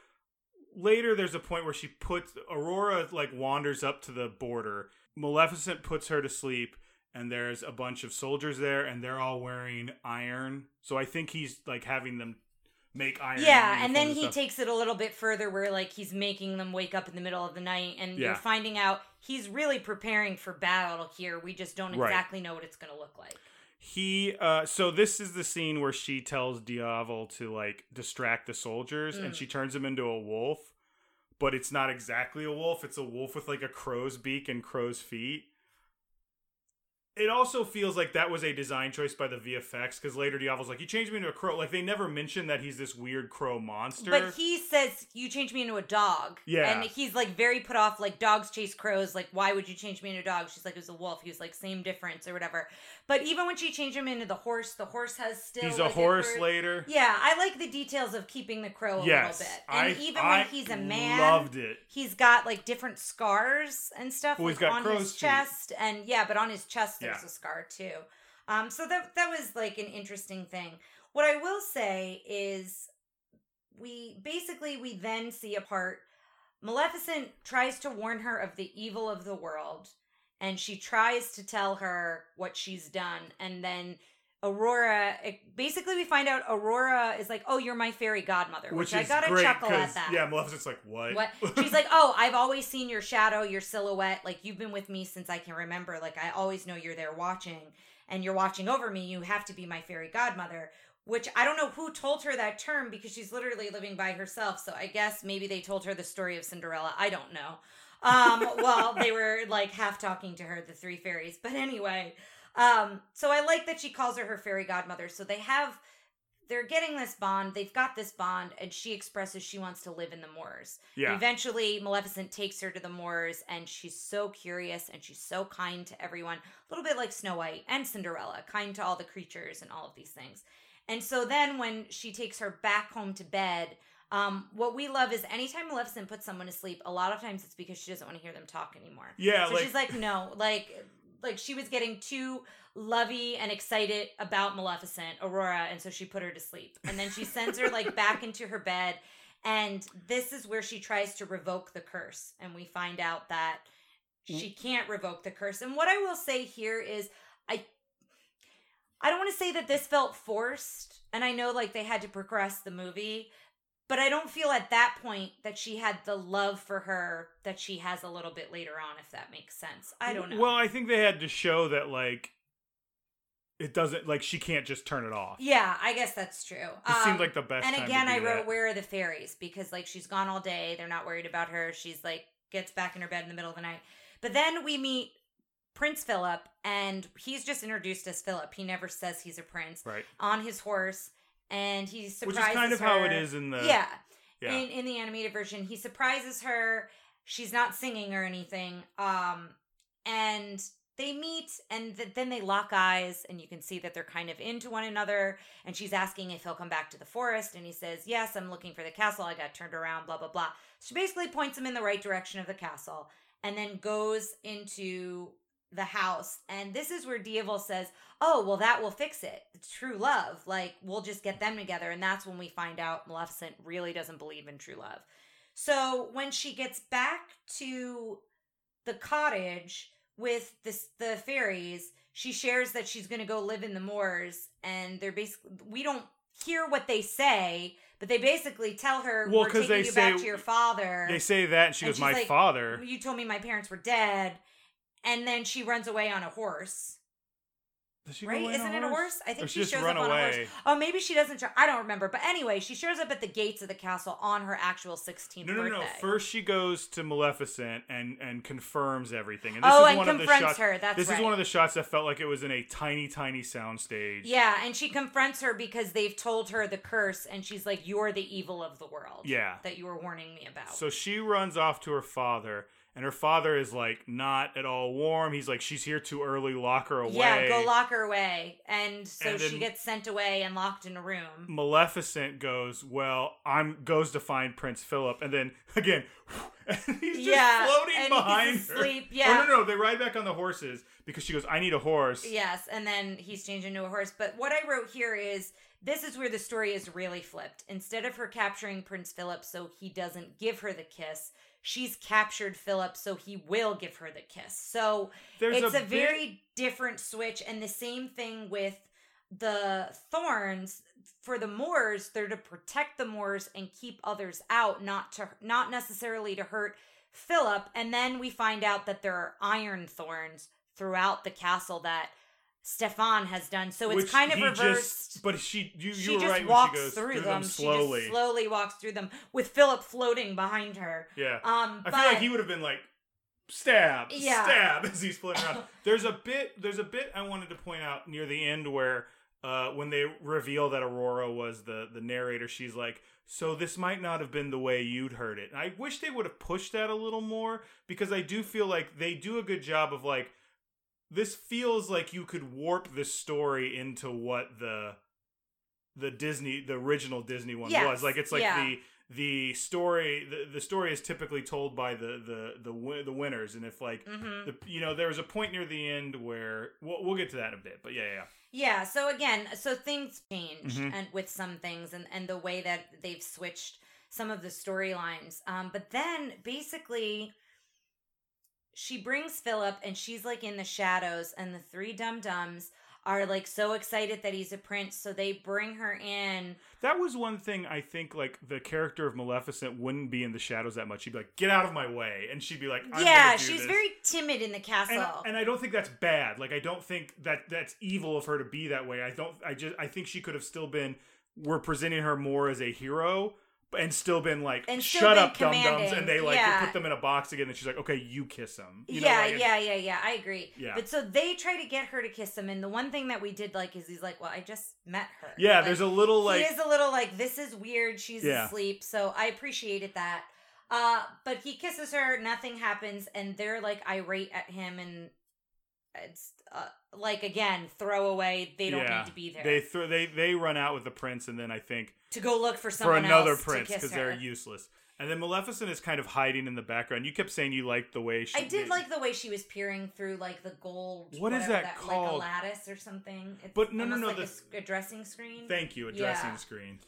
Speaker 3: later, there's a point where she puts Aurora like wanders up to the border. Maleficent puts her to sleep, and there's a bunch of soldiers there, and they're all wearing iron. So I think he's like having them make iron.
Speaker 1: Yeah, and then
Speaker 3: uniforms
Speaker 1: he takes it a little bit further where like he's making them wake up in the middle of the night and
Speaker 3: Yeah.
Speaker 1: you're finding out he's really preparing for battle here. We just don't
Speaker 3: Right.
Speaker 1: exactly know what it's going to look like.
Speaker 3: He uh so this is the scene where she tells Diaval to like distract the soldiers and
Speaker 1: Mm.
Speaker 3: she turns him into a wolf, but it's not exactly a wolf, it's a wolf with like a crow's beak and crow's feet. It also feels like that was a design choice by the VFX because later Diaval's like, "You changed me into a crow." Like they never mention that he's this weird crow monster.
Speaker 1: But he says you changed me into a dog.
Speaker 3: Yeah.
Speaker 1: And he's like very put off like dogs chase crows like why would you change me into a dog? She's like it was a wolf. He was like same difference or whatever. But even when she changed him into the horse, the horse has still
Speaker 3: he's a
Speaker 1: like,
Speaker 3: horse
Speaker 1: bird-
Speaker 3: later.
Speaker 1: Yeah, I like the details of keeping the crow a
Speaker 3: yes,
Speaker 1: little bit. And
Speaker 3: I,
Speaker 1: even
Speaker 3: I
Speaker 1: when he's a man,
Speaker 3: loved it.
Speaker 1: he's got like different scars and stuff
Speaker 3: Well, he's
Speaker 1: like,
Speaker 3: got
Speaker 1: on
Speaker 3: crow's
Speaker 1: his
Speaker 3: feet.
Speaker 1: chest and yeah but on his chest there's
Speaker 3: Yeah.
Speaker 1: a scar too um so that that was like an interesting thing what i will say is we basically we then see a part maleficent tries to warn her of the evil of the world and she tries to tell her what she's done and then Aurora it, basically we find out Aurora is like, "Oh, you're my fairy godmother," which, I
Speaker 3: is
Speaker 1: got to chuckle at that.
Speaker 3: Yeah, Maleficent's like, what?
Speaker 1: What? [laughs] She's like, "Oh, I've always seen your shadow, your silhouette. Like you've been with me since I can remember. Like I always know you're there watching, and you're watching over me. You have to be my fairy godmother." Which I don't know who told her that term because she's literally living by herself. So I guess maybe they told her the story of Cinderella. I don't know. Um, well, they were like half talking to her, the three fairies. But anyway, um, so I like that she calls her her fairy godmother. So they have, they're getting this bond. They've got this bond, and she expresses she wants to live in the moors.
Speaker 3: yeah.
Speaker 1: Eventually, Maleficent takes her to the moors, and she's so curious and she's so kind to everyone. A little bit like Snow White and Cinderella, kind to all the creatures and all of these things. And so then, when she takes her back home to bed, um, what we love is anytime Maleficent puts someone to sleep, a lot of times it's because she doesn't want to hear them talk anymore.
Speaker 3: Yeah,
Speaker 1: so
Speaker 3: like,
Speaker 1: she's like, no, like, like she was getting too lovey and excited about Maleficent, Aurora, and so she put her to sleep. And then she sends her like back [laughs] into her bed, and this is where she tries to revoke the curse, and we find out that mm. she can't revoke the curse. And what I will say here is, I. I don't want to say that this felt forced, and I know like they had to progress the movie, but I don't feel at that point that she had the love for her that she has a little bit later on, if that makes sense. I don't know.
Speaker 3: Well, I think they had to show that like it doesn't like she can't just turn it off.
Speaker 1: yeah, I guess that's true.
Speaker 3: It seemed
Speaker 1: Um,
Speaker 3: like the best.
Speaker 1: and again, I wrote,
Speaker 3: that.
Speaker 1: "Where are the fairies?" Because like she's gone all day, they're not worried about her. She's like gets back in her bed in the middle of the night. But then we meet Prince Philip, and he's just introduced as Philip. He never says he's a prince
Speaker 3: right,
Speaker 1: on his horse, and he
Speaker 3: which is kind of how it is in the
Speaker 1: yeah.
Speaker 3: yeah.
Speaker 1: In in the animated version, he surprises her. She's not singing or anything. Um, and they meet, and th- then they lock eyes, and you can see that they're kind of into one another. And she's asking if he'll come back to the forest, and he says, "Yes, I'm looking for the castle. I got turned around." Blah blah blah. She basically points him in the right direction of the castle, and then goes into the house. And this is where Diaval says, "Oh, well, that will fix it. It's true love. Like we'll just get them together." And that's when we find out Maleficent really doesn't believe in true love. So when she gets back to the cottage with this the fairies, she shares that she's going to go live in the moors, and they're basically we don't hear what they say, but they basically tell her,
Speaker 3: Well,
Speaker 1: "We're
Speaker 3: 'cause
Speaker 1: taking
Speaker 3: they
Speaker 1: you back
Speaker 3: say-
Speaker 1: to your father."
Speaker 3: They say that, and she
Speaker 1: And
Speaker 3: goes, "My
Speaker 1: like,
Speaker 3: father."
Speaker 1: you told me my parents were dead, and then she runs away on a horse.
Speaker 3: Does she
Speaker 1: Right? Isn't it a horse? I think
Speaker 3: Or
Speaker 1: she,
Speaker 3: she just
Speaker 1: shows up on a horse. Oh, maybe she doesn't. Show, I don't remember. But anyway, she shows up at the gates of the castle on her actual 16th
Speaker 3: No, no,
Speaker 1: birthday.
Speaker 3: no. First, she goes to Maleficent and and confirms everything. And this
Speaker 1: oh,
Speaker 3: is
Speaker 1: and
Speaker 3: one of the
Speaker 1: confronts
Speaker 3: shots.
Speaker 1: her. That's
Speaker 3: this
Speaker 1: right.
Speaker 3: is one of the shots that felt like it was in a tiny, tiny soundstage.
Speaker 1: Yeah, and she confronts her because they've told her the curse, and she's like, "You're the evil of the world."
Speaker 3: Yeah.
Speaker 1: that you were warning me about.
Speaker 3: So she runs off to her father, and her father is like not at all warm. He's like, "She's here too early. Lock her away."
Speaker 1: yeah, go lock her away, and so
Speaker 3: And
Speaker 1: she gets sent away and locked in a room.
Speaker 3: Maleficent goes, "Well, I'm." Goes to find Prince Philip, and then [laughs] again, [laughs] and he's just
Speaker 1: Yeah,
Speaker 3: floating behind
Speaker 1: asleep,
Speaker 3: her. [laughs]
Speaker 1: yeah.
Speaker 3: Oh, no, no, they ride back on the horses because she goes, "I need a horse."
Speaker 1: Yes, and then he's changed into a horse. But what I wrote here is this is where the story is really flipped. Instead of her capturing Prince Philip so he doesn't give her the kiss, she's captured Philip so he will give her the kiss. So
Speaker 3: There's
Speaker 1: it's a,
Speaker 3: bit-
Speaker 1: very different switch. And the same thing with the thorns. For the Moors, they're to protect the Moors and keep others out, not to not necessarily to hurt Philip. And then we find out that there are iron thorns throughout the castle that Stefan has done. So it's
Speaker 3: which
Speaker 1: kind of
Speaker 3: he
Speaker 1: reversed.
Speaker 3: Just, but she, you,
Speaker 1: she
Speaker 3: you were
Speaker 1: just
Speaker 3: right
Speaker 1: walks
Speaker 3: she goes
Speaker 1: through,
Speaker 3: through
Speaker 1: them.
Speaker 3: slowly.
Speaker 1: She just slowly walks through them with Philip floating behind her.
Speaker 3: yeah,
Speaker 1: Um,
Speaker 3: I
Speaker 1: but
Speaker 3: feel like he would have been like stab,
Speaker 1: Yeah.
Speaker 3: stab [laughs] as he's floating around. [laughs] There's a bit. There's a bit I wanted to point out near the end where. Uh, when they reveal that Aurora was the the narrator, she's like, "So this might not have been the way you'd heard it." And I wish they would have pushed that a little more because I do feel like they do a good job of like this feels like you could warp this story into what the the Disney the original Disney one
Speaker 1: Yes,
Speaker 3: was. Like it's like
Speaker 1: yeah.
Speaker 3: the the story the, the story is typically told by the the the the winners and if like
Speaker 1: Mhm.
Speaker 3: the you know there was a point near the end where we'll, we'll get to that in a bit but yeah yeah
Speaker 1: Yeah, so again, so things change
Speaker 3: Mhm.
Speaker 1: and with some things and, and the way that they've switched some of the storylines. Um, but then basically she brings Philip, and she's like in the shadows, and the three dum dums are like so excited that he's a prince, so they bring her in.
Speaker 3: That was one thing I think like the character of Maleficent wouldn't be in the shadows that much. She'd be like, "Get out of my way," and she'd be like, I'm
Speaker 1: yeah, she's
Speaker 3: this."
Speaker 1: very timid in the castle.
Speaker 3: And, and I don't think that's bad. Like I don't think that that's evil of her to be that way. I don't. I just. I think she could have still been. We're presenting her more as a hero, and still been like,
Speaker 1: And still
Speaker 3: shut
Speaker 1: been
Speaker 3: up, dum dums, and they like
Speaker 1: Yeah.
Speaker 3: put them in a box again. And she's like, okay, you kiss him. You know,
Speaker 1: yeah,
Speaker 3: like,
Speaker 1: yeah, yeah, yeah. I agree.
Speaker 3: Yeah.
Speaker 1: But so they try to get her to kiss him, and the one thing that we did like is he's like, "Well, I just met her."
Speaker 3: Yeah,
Speaker 1: Like,
Speaker 3: there's a little like
Speaker 1: he is a little like, "This is weird." She's
Speaker 3: Yeah.
Speaker 1: asleep, so I appreciated that. Uh, but he kisses her, nothing happens, and they're like irate at him, and it's uh, like again throwaway. They don't
Speaker 3: yeah,
Speaker 1: need to be there
Speaker 3: They throw they they run out with the prince, and then I think
Speaker 1: to go look for
Speaker 3: for
Speaker 1: someone
Speaker 3: another
Speaker 1: else
Speaker 3: prince because they're useless. And then Maleficent is kind of hiding in the background. You kept saying you liked the way she.
Speaker 1: I did
Speaker 3: they-
Speaker 1: like the way she was peering through like the gold.
Speaker 3: What is
Speaker 1: whatever
Speaker 3: that
Speaker 1: Like a
Speaker 3: called?
Speaker 1: lattice or something. It's
Speaker 3: But no, no, no,
Speaker 1: Like
Speaker 3: the-
Speaker 1: a, dressing screen.
Speaker 3: Thank you, a dressing
Speaker 1: Yeah.
Speaker 3: screen.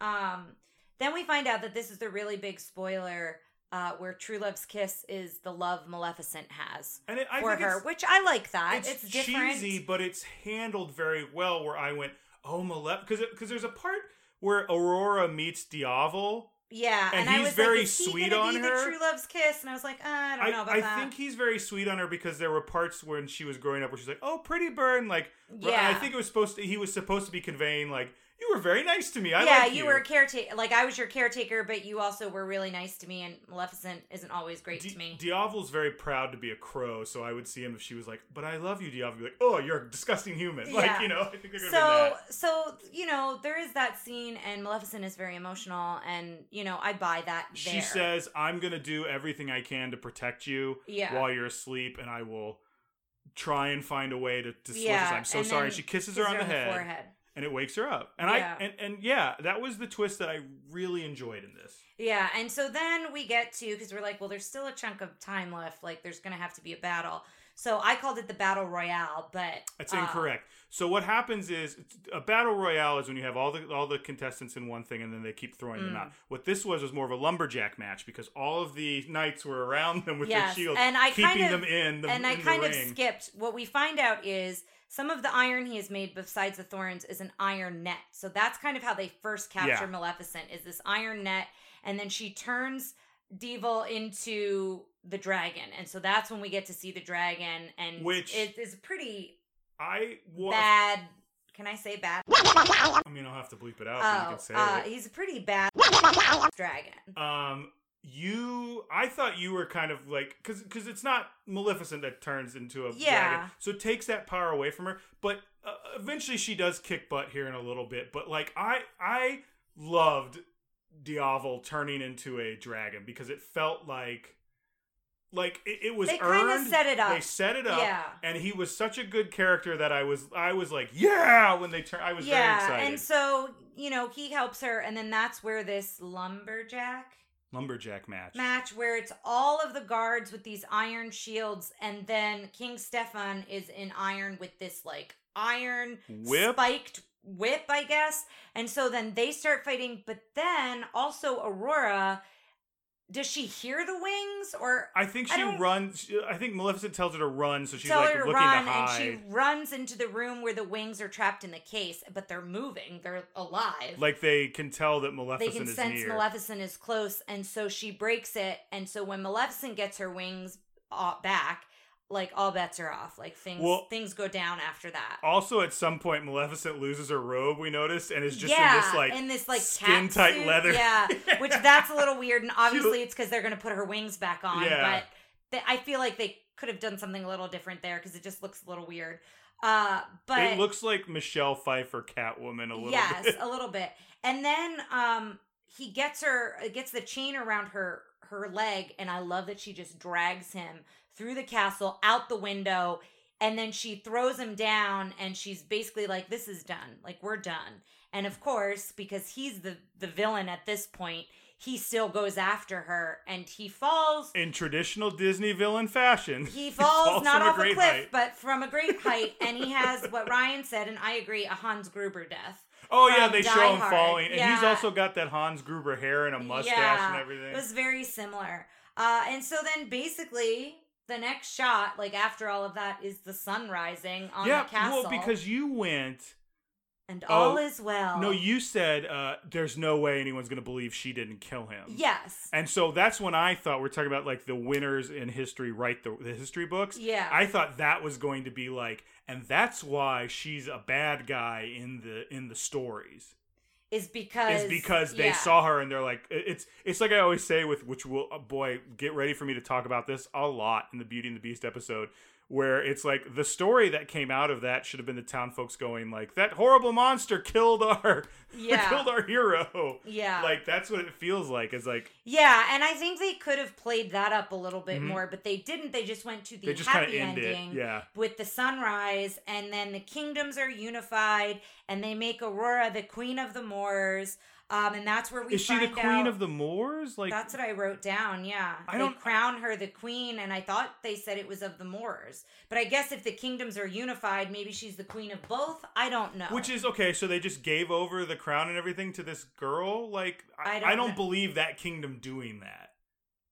Speaker 1: Um, then we find out that this is the really big spoiler, uh, where True Love's kiss is the love Maleficent has
Speaker 3: And it, I
Speaker 1: for her, which I like that.
Speaker 3: it's,
Speaker 1: It's, different.
Speaker 3: cheesy, but it's handled very well. Where I went, oh, Maleficent, because because there's a part where Aurora meets Diaval.
Speaker 1: yeah,
Speaker 3: and
Speaker 1: and, I
Speaker 3: he's
Speaker 1: was
Speaker 3: very
Speaker 1: like,
Speaker 3: sweet on her?
Speaker 1: The True Love's kiss, and I was like, uh, I don't
Speaker 3: I,
Speaker 1: know about
Speaker 3: I
Speaker 1: that.
Speaker 3: think he's very sweet on her because there were parts when she was growing up where she's like, "Oh, pretty bird," and like, and I think it was supposed to. He was supposed to be conveying like, "You were very nice to me. I
Speaker 1: yeah,
Speaker 3: like
Speaker 1: you
Speaker 3: you."
Speaker 1: were a caretaker. Like I was your caretaker, but you also were really nice to me. And Maleficent isn't always great to me.
Speaker 3: Diaval's very proud to be a crow, so I would see him if she was like, "But I love you," Diaval be like, "Oh, you're a disgusting human." Like, you know, I think they're
Speaker 1: so so you know there is that scene and maleficent is very emotional and you know i buy that
Speaker 3: She says, "I'm gonna do everything I can to protect you
Speaker 1: Yeah.
Speaker 3: while you're asleep, and I will try and find a way to." to
Speaker 1: Yeah,
Speaker 3: I'm so
Speaker 1: and
Speaker 3: sorry. She kisses
Speaker 1: Kiss
Speaker 3: her on the head,
Speaker 1: forehead
Speaker 3: and it wakes her up. And
Speaker 1: Yeah.
Speaker 3: I and, and yeah, that was the twist that I really enjoyed in this.
Speaker 1: yeah and so then we get to because we're like well there's still a chunk of time left like there's gonna have to be a battle so i called it the battle royale but
Speaker 3: That's
Speaker 1: uh,
Speaker 3: incorrect. So what happens is a battle royale is when you have all the all the contestants in one thing and then they keep throwing them
Speaker 1: Mm.
Speaker 3: out. What this was was more of a lumberjack match because all of the knights were around them with
Speaker 1: Yes,
Speaker 3: their shields,
Speaker 1: and I
Speaker 3: keeping
Speaker 1: kind of-
Speaker 3: them in the
Speaker 1: and I
Speaker 3: in the
Speaker 1: kind of
Speaker 3: ring.
Speaker 1: skipped. What we find out is some of the iron he has made besides the thorns is an iron net. So that's kind of how they first capture
Speaker 3: Yeah.
Speaker 1: Maleficent is this iron net, and then she turns Diaval into the dragon, and so that's when we get to see the dragon, and
Speaker 3: Which-
Speaker 1: it is pretty
Speaker 3: I was.
Speaker 1: bad. Can I say bad?
Speaker 3: I mean, I'll have to bleep it out.
Speaker 1: Oh,
Speaker 3: can say
Speaker 1: uh, he's a pretty bad [laughs] dragon.
Speaker 3: Um, you, I thought you were kind of like, because because it's not Maleficent that turns into a
Speaker 1: Yeah.
Speaker 3: dragon, so it takes that power away from her. But uh, eventually, she does kick butt here in a little bit. But like, I I loved Diaval turning into a dragon because it felt like like it, it was
Speaker 1: They kinda set it up.
Speaker 3: They set it up,
Speaker 1: Yeah.
Speaker 3: and he was such a good character that I was I was like, yeah, when they turn, I was very
Speaker 1: yeah,
Speaker 3: excited.
Speaker 1: and so you know he helps her, and then that's where this lumberjack
Speaker 3: Lumberjack match.
Speaker 1: match where it's all of the guards with these iron shields and then King Stefan is in iron with this like iron
Speaker 3: Whip.
Speaker 1: spiked whip I guess and so then they start fighting but then also Aurora does she hear the wings or
Speaker 3: I think she
Speaker 1: don't-
Speaker 3: runs. I think Maleficent tells her to run, so she's
Speaker 1: tell
Speaker 3: like
Speaker 1: her to
Speaker 3: looking
Speaker 1: run
Speaker 3: to
Speaker 1: and she runs into the room where the wings are trapped in the case but they're moving they're alive
Speaker 3: Like they can tell that Maleficent they
Speaker 1: can
Speaker 3: is
Speaker 1: sense
Speaker 3: near.
Speaker 1: Maleficent is close, and so she breaks it. And so when Maleficent gets her wings uh, back, like all bets are off. Like things
Speaker 3: Well-
Speaker 1: things go down after that.
Speaker 3: also, at some point, Maleficent loses her robe. We noticed, and is just
Speaker 1: yeah,
Speaker 3: in this like
Speaker 1: in this like
Speaker 3: skin tight
Speaker 1: suit.
Speaker 3: leather.
Speaker 1: Yeah, [laughs] which that's a little weird, and obviously it's because they're gonna put her wings back on.
Speaker 3: Yeah.
Speaker 1: But they, I feel like they could have done something a little different there because it just looks a little weird. Uh, but
Speaker 3: it looks like Michelle Pfeiffer Catwoman a little bit.
Speaker 1: yes,
Speaker 3: bit.
Speaker 1: a little bit. And then um he gets her gets the chain around her her leg and I love that she just drags him through the castle out the window and then she throws him down and she's basically like this is done. Like we're done. And of course, because he's the the villain at this point, he still goes after her and he falls
Speaker 3: In traditional Disney villain fashion,
Speaker 1: he [laughs] falls, not off a, cliff,
Speaker 3: height.
Speaker 1: but from a great [laughs] height, and he has what Ryan said, and I agree, a Hans Gruber death.
Speaker 3: Oh yeah, they
Speaker 1: Die
Speaker 3: show him
Speaker 1: Hard.
Speaker 3: falling, and he's also got that Hans Gruber hair and a mustache and everything.
Speaker 1: It was very similar. Uh, and so then basically, the next shot, like after all of that, is the sun rising on
Speaker 3: yeah,
Speaker 1: the castle.
Speaker 3: well, because you went.
Speaker 1: And
Speaker 3: oh,
Speaker 1: all is well.
Speaker 3: No, you said uh, there's no way anyone's going to believe she didn't kill him.
Speaker 1: Yes.
Speaker 3: And so that's when I thought we're talking about like the winners in history write the, the history books.
Speaker 1: Yeah.
Speaker 3: I thought that was going to be like, and that's why she's a bad guy in the in the stories.
Speaker 1: is because
Speaker 3: Is because they
Speaker 1: yeah.
Speaker 3: saw her and they're like, it's it's like I always say with which will oh boy get ready for me to talk about this a lot in the Beauty and the Beast episode. Where it's like the story that came out of that should have been the town folks going like that horrible monster killed our [laughs]
Speaker 1: Yeah.
Speaker 3: killed our hero
Speaker 1: Yeah.
Speaker 3: like that's what it feels like it's like
Speaker 1: Yeah, and I think they could have played that up a little bit
Speaker 3: Mhm.
Speaker 1: more, but they didn't. They just went to the
Speaker 3: just
Speaker 1: happy ending
Speaker 3: yeah
Speaker 1: with the sunrise, and then the kingdoms are unified, and they make Aurora the queen of the Moors. Um, and that's where we
Speaker 3: is she the queen
Speaker 1: out-
Speaker 3: of the moors like
Speaker 1: That's what I wrote down. Yeah,
Speaker 3: I
Speaker 1: they
Speaker 3: don't-
Speaker 1: crown her the queen, and I thought they said it was of the Moors. But I guess if the kingdoms are unified, maybe she's the queen of both. I don't know.
Speaker 3: Which is okay, so they just gave over the crown and everything to this girl. Like I,
Speaker 1: I
Speaker 3: I
Speaker 1: don't
Speaker 3: don't, believe that kingdom doing that.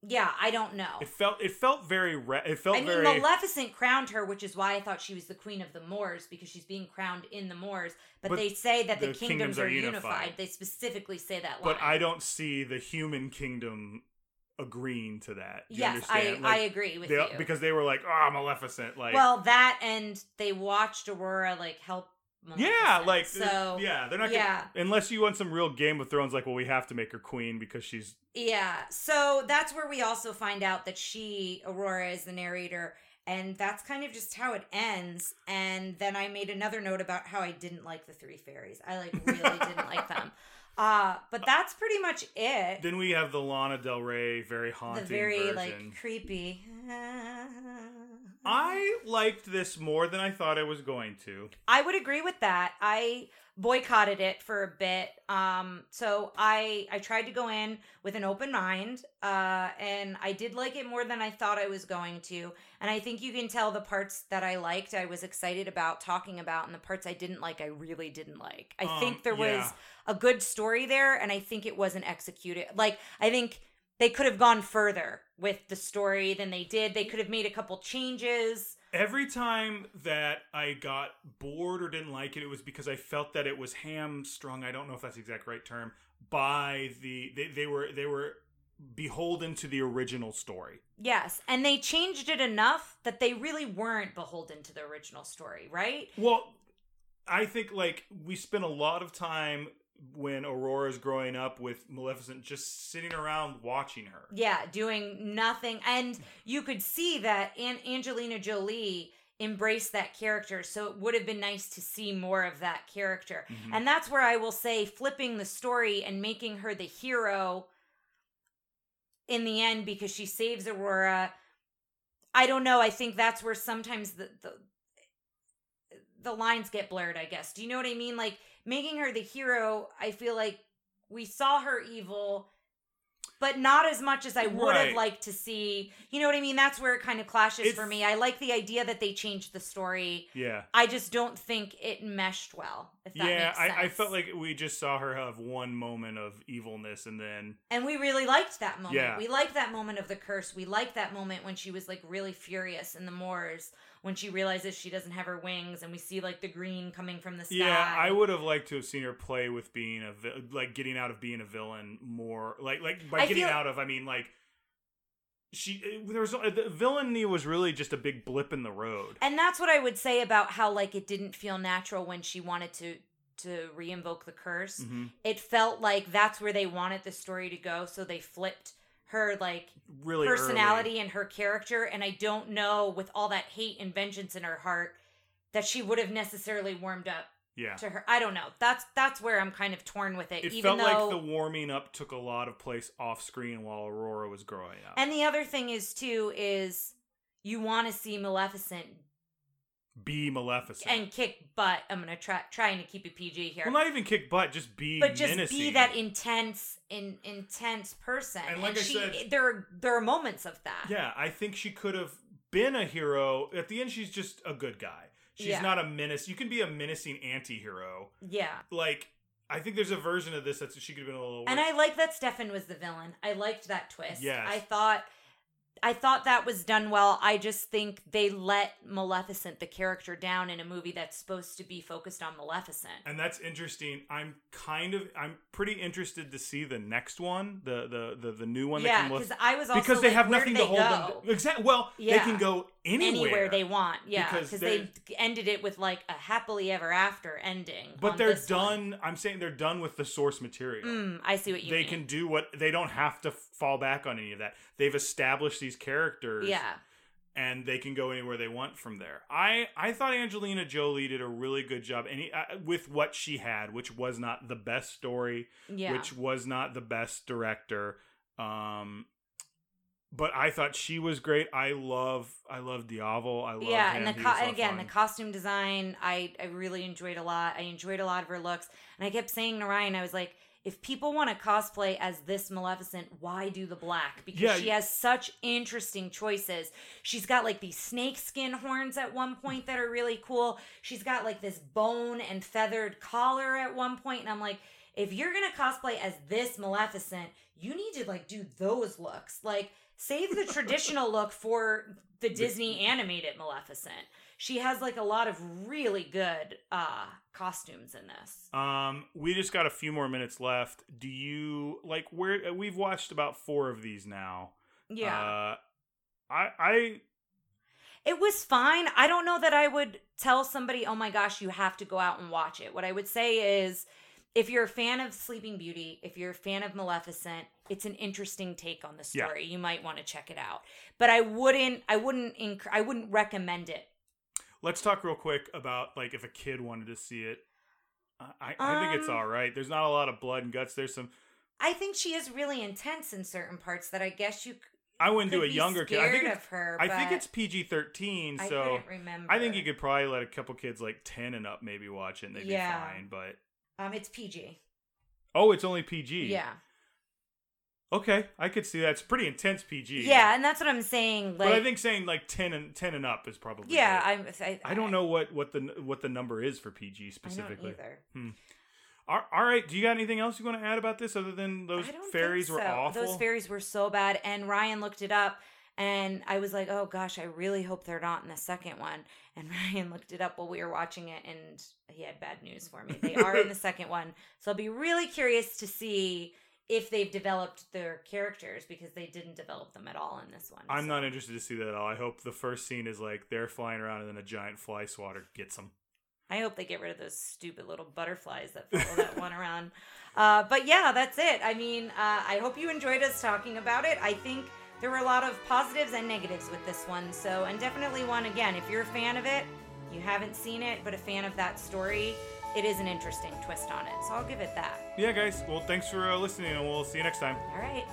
Speaker 1: Yeah, I don't know.
Speaker 3: It felt it felt very re- it felt
Speaker 1: I mean,
Speaker 3: very
Speaker 1: Maleficent crowned her, which is why I thought she was the queen of the Moors because she's being crowned in the Moors. But,
Speaker 3: But
Speaker 1: they say that the,
Speaker 3: the
Speaker 1: kingdoms,
Speaker 3: kingdoms
Speaker 1: are unified.
Speaker 3: unified.
Speaker 1: They specifically say that line.
Speaker 3: but I don't see the human kingdom agreeing to that. Do
Speaker 1: yes, I
Speaker 3: understand?
Speaker 1: I
Speaker 3: Like,
Speaker 1: agree with
Speaker 3: they-
Speaker 1: you.
Speaker 3: because they were like, "Oh, Maleficent!" Like,
Speaker 1: well, that and they watched Aurora like help.
Speaker 3: Yeah, like
Speaker 1: so.
Speaker 3: yeah, they're not.
Speaker 1: yeah.
Speaker 3: Gonna, unless you want some real Game of Thrones, like, well, we have to make her queen because she's
Speaker 1: Yeah. So that's where we also find out that she, Aurora, is the narrator. And that's kind of just how it ends. And then I made another note about how I didn't like the three fairies. I like really didn't like them. [laughs] Uh, but that's pretty much it.
Speaker 3: Then we have the Lana Del Rey very haunting
Speaker 1: the very
Speaker 3: version.
Speaker 1: like creepy. [laughs]
Speaker 3: I liked this more than I thought I was going to.
Speaker 1: I would agree with that. I boycotted it for a bit. Um, so I I tried to go in with an open mind, uh, and I did like it more than I thought I was going to. And I think you can tell the parts that I liked, I was excited about talking about, and the parts I didn't like, I really didn't like. I
Speaker 3: Um,
Speaker 1: think there
Speaker 3: yeah.
Speaker 1: was a good story there, and I think it wasn't executed. Like I think they could have gone further with the story than they did. They could have made a couple changes.
Speaker 3: Every time that I got bored or didn't like it, it was because I felt that it was hamstrung. I don't know if that's the exact right term. By the they, they were they were beholden to the original story.
Speaker 1: Yes, and they changed it enough that they really weren't beholden to the original story, right?
Speaker 3: Well, I think like we spent a lot of time when Aurora's growing up with Maleficent just sitting around watching her.
Speaker 1: Yeah, doing nothing. And you could see that An- Angelina Jolie embraced that character, so it would have been nice to see more of that character.
Speaker 3: Mhm.
Speaker 1: And that's where I will say flipping the story and making her the hero in the end because she saves Aurora. I don't know. I think that's where sometimes the the the lines get blurred, I guess. Do you know what I mean? Like making her the hero, I feel like we saw her evil but not as much as I would have liked to see. You know what I mean? That's where it kind of clashes
Speaker 3: It's-
Speaker 1: for me. I like the idea that they changed the story.
Speaker 3: Yeah.
Speaker 1: I just don't think it meshed well.
Speaker 3: Yeah, I. I felt like we just saw her have one moment of evilness and then
Speaker 1: and we really liked that moment.
Speaker 3: Yeah.
Speaker 1: We liked that moment of the curse. We liked that moment when she was like really furious in the moors when she realizes she doesn't have her wings, and we see like the green coming from the sky.
Speaker 3: Yeah, I would have liked to have seen her play with being a vi- like getting out of being a villain more like like by
Speaker 1: I
Speaker 3: getting
Speaker 1: feel-
Speaker 3: out of I mean like she there was the villainy was really just a big blip in the road.
Speaker 1: And that's what I would say about how like it didn't feel natural when she wanted to to reinvoke the curse.
Speaker 3: Mhm.
Speaker 1: It felt like that's where they wanted the story to go, so they flipped her like
Speaker 3: Really
Speaker 1: personality and her character and I don't know with all that hate and vengeance in her heart that she would have necessarily warmed up.
Speaker 3: Yeah.
Speaker 1: to her. I don't know. That's that's where I'm kind of torn with it.
Speaker 3: It
Speaker 1: even
Speaker 3: felt
Speaker 1: though
Speaker 3: like the warming up took a lot of place off screen while Aurora was growing up.
Speaker 1: And the other thing is too is you want to see Maleficent
Speaker 3: be Maleficent.
Speaker 1: and kick butt. I'm gonna try trying to keep it PG here.
Speaker 3: well, not even kick butt, just be
Speaker 1: but just
Speaker 3: menacing.
Speaker 1: be that intense in intense person
Speaker 3: And like I
Speaker 1: she,
Speaker 3: said-
Speaker 1: there are there are moments of that
Speaker 3: Yeah, I think she could have been a hero. At the end, she's just a good guy. She's
Speaker 1: Yeah.
Speaker 3: not a menace. You can be a menacing anti-hero.
Speaker 1: yeah
Speaker 3: Like, I think there's a version of this that she could have been a little.
Speaker 1: and i like that stefan was the villain i liked that twist
Speaker 3: Yeah,
Speaker 1: i thought I thought that was done well. I just think they let Maleficent, the character, down in a movie that's supposed to be focused on Maleficent.
Speaker 3: And that's interesting. I'm kind of I'm pretty interested to see the next one, the the the, the new one.
Speaker 1: yeah, because I was also
Speaker 3: because they
Speaker 1: like,
Speaker 3: have nothing
Speaker 1: do
Speaker 3: to hold
Speaker 1: go?
Speaker 3: them. Exactly. Well, they can go anywhere.
Speaker 1: anywhere they want. Yeah,
Speaker 3: Because they're-
Speaker 1: ended it with like a happily ever after ending.
Speaker 3: But they're
Speaker 1: this one.
Speaker 3: done. I'm saying they're done with the source material.
Speaker 1: Mm, I see what you
Speaker 3: they
Speaker 1: mean.
Speaker 3: can do what they don't have to fall back on any of that. They've established these characters.
Speaker 1: Yeah.
Speaker 3: and they can go anywhere they want from there. I I thought Angelina Jolie did a really good job, he, uh, with what she had, which was not the best story,
Speaker 1: Yeah.
Speaker 3: which was not the best director. Um, but I thought she was great. I love I love Diaval. I love
Speaker 1: yeah,
Speaker 3: him.
Speaker 1: and the co-
Speaker 3: was a lot
Speaker 1: and
Speaker 3: of
Speaker 1: again,
Speaker 3: fun.
Speaker 1: the costume design, I I really enjoyed a lot. I enjoyed a lot of her looks, and I kept saying to Ryan, I was like, if people want to cosplay as this Maleficent, why do the black? Because
Speaker 3: Yeah.
Speaker 1: she has such interesting choices. She's got like these snake skin horns at one point that are really cool. She's got like this bone and feathered collar at one point, and I'm like, if you're gonna cosplay as this Maleficent, you need to like do those looks. Like save the traditional look for the Disney animated Maleficent. She has like a lot of really good uh costumes in this.
Speaker 3: Um, we just got a few more minutes left. Do you like where we've watched about four of these now?
Speaker 1: Yeah.
Speaker 3: Uh, I I
Speaker 1: It was fine. I don't know that I would tell somebody, "Oh my gosh, you have to go out and watch it." What I would say is if you're a fan of Sleeping Beauty, if you're a fan of Maleficent, it's an interesting take on the
Speaker 3: Yeah.
Speaker 1: story. You might want to check it out. But I wouldn't I wouldn't inc- I wouldn't recommend it
Speaker 3: let's talk real quick about like if a kid wanted to see it. I, I think it's
Speaker 1: Um,
Speaker 3: all right. There's not a lot of blood and guts. There's some.
Speaker 1: I think she is really intense in certain parts that I guess you
Speaker 3: I wouldn't do a younger kid. I think it's,
Speaker 1: of her.
Speaker 3: I think it's PG thirteen. So
Speaker 1: remember.
Speaker 3: I think you could probably let a couple kids like ten and up maybe watch it and they'd
Speaker 1: Yeah.
Speaker 3: be fine. But
Speaker 1: Um, it's PG.
Speaker 3: oh, it's only PG.
Speaker 1: Yeah,
Speaker 3: Okay, I could see that. It's pretty intense PG.
Speaker 1: yeah, and that's what I'm saying. Like,
Speaker 3: but I think saying like ten and ten and up is probably.
Speaker 1: yeah,
Speaker 3: good.
Speaker 1: I'm. I,
Speaker 3: I don't know what what the what the number is for PG
Speaker 1: I don't
Speaker 3: specifically.
Speaker 1: either.
Speaker 3: All all right. Do you got anything else you want to add about this other than those fairies
Speaker 1: think
Speaker 3: were awful?
Speaker 1: Those fairies were so bad, and Ryan looked it up, and I was like, "Oh gosh, I really hope they're not in the second one." And [laughs] Ryan looked it up while we were watching it, and he had bad news for me. They are in the [laughs] second one, so I'll be really curious to see if they've developed their characters because they didn't develop them at all in this one.
Speaker 3: I'm
Speaker 1: so.
Speaker 3: not interested to see that at all. I hope the first scene is like they're flying around and then a giant fly swatter gets them.
Speaker 1: I hope they get rid of those stupid little butterflies that follow that one around. Uh, but yeah, that's it. I mean, uh, I hope you enjoyed us talking about it. I think there were a lot of positives and negatives with this one. So, and definitely one again, if you're a fan of it, you haven't seen it, but a fan of that story, it is an interesting twist on it. So I'll give it that.
Speaker 3: Yeah, guys. Well, thanks for uh, listening, and we'll see you next time.
Speaker 1: All right.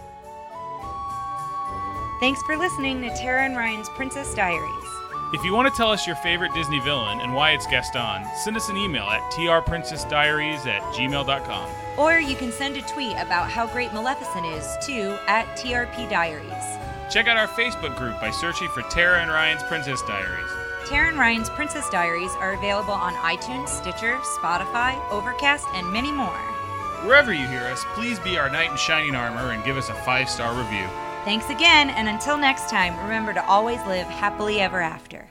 Speaker 1: Thanks for listening to Tara and Ryan's Princess Diaries.
Speaker 2: If you want to tell us your favorite Disney villain and why it's Gaston, send us an email at trprincessdiaries at gmail.com.
Speaker 1: Or you can send a tweet about how great Maleficent is to at TRP Diaries.
Speaker 2: Check out our Facebook group by searching for Tara and Ryan's Princess Diaries.
Speaker 1: Tara and Ryan's Princess Diaries are available on iTunes, Stitcher, Spotify, Overcast, and many more.
Speaker 2: Wherever you hear us, please be our knight in shining armor and give us a five star review.
Speaker 1: Thanks again, and until next time, remember to always live happily ever after.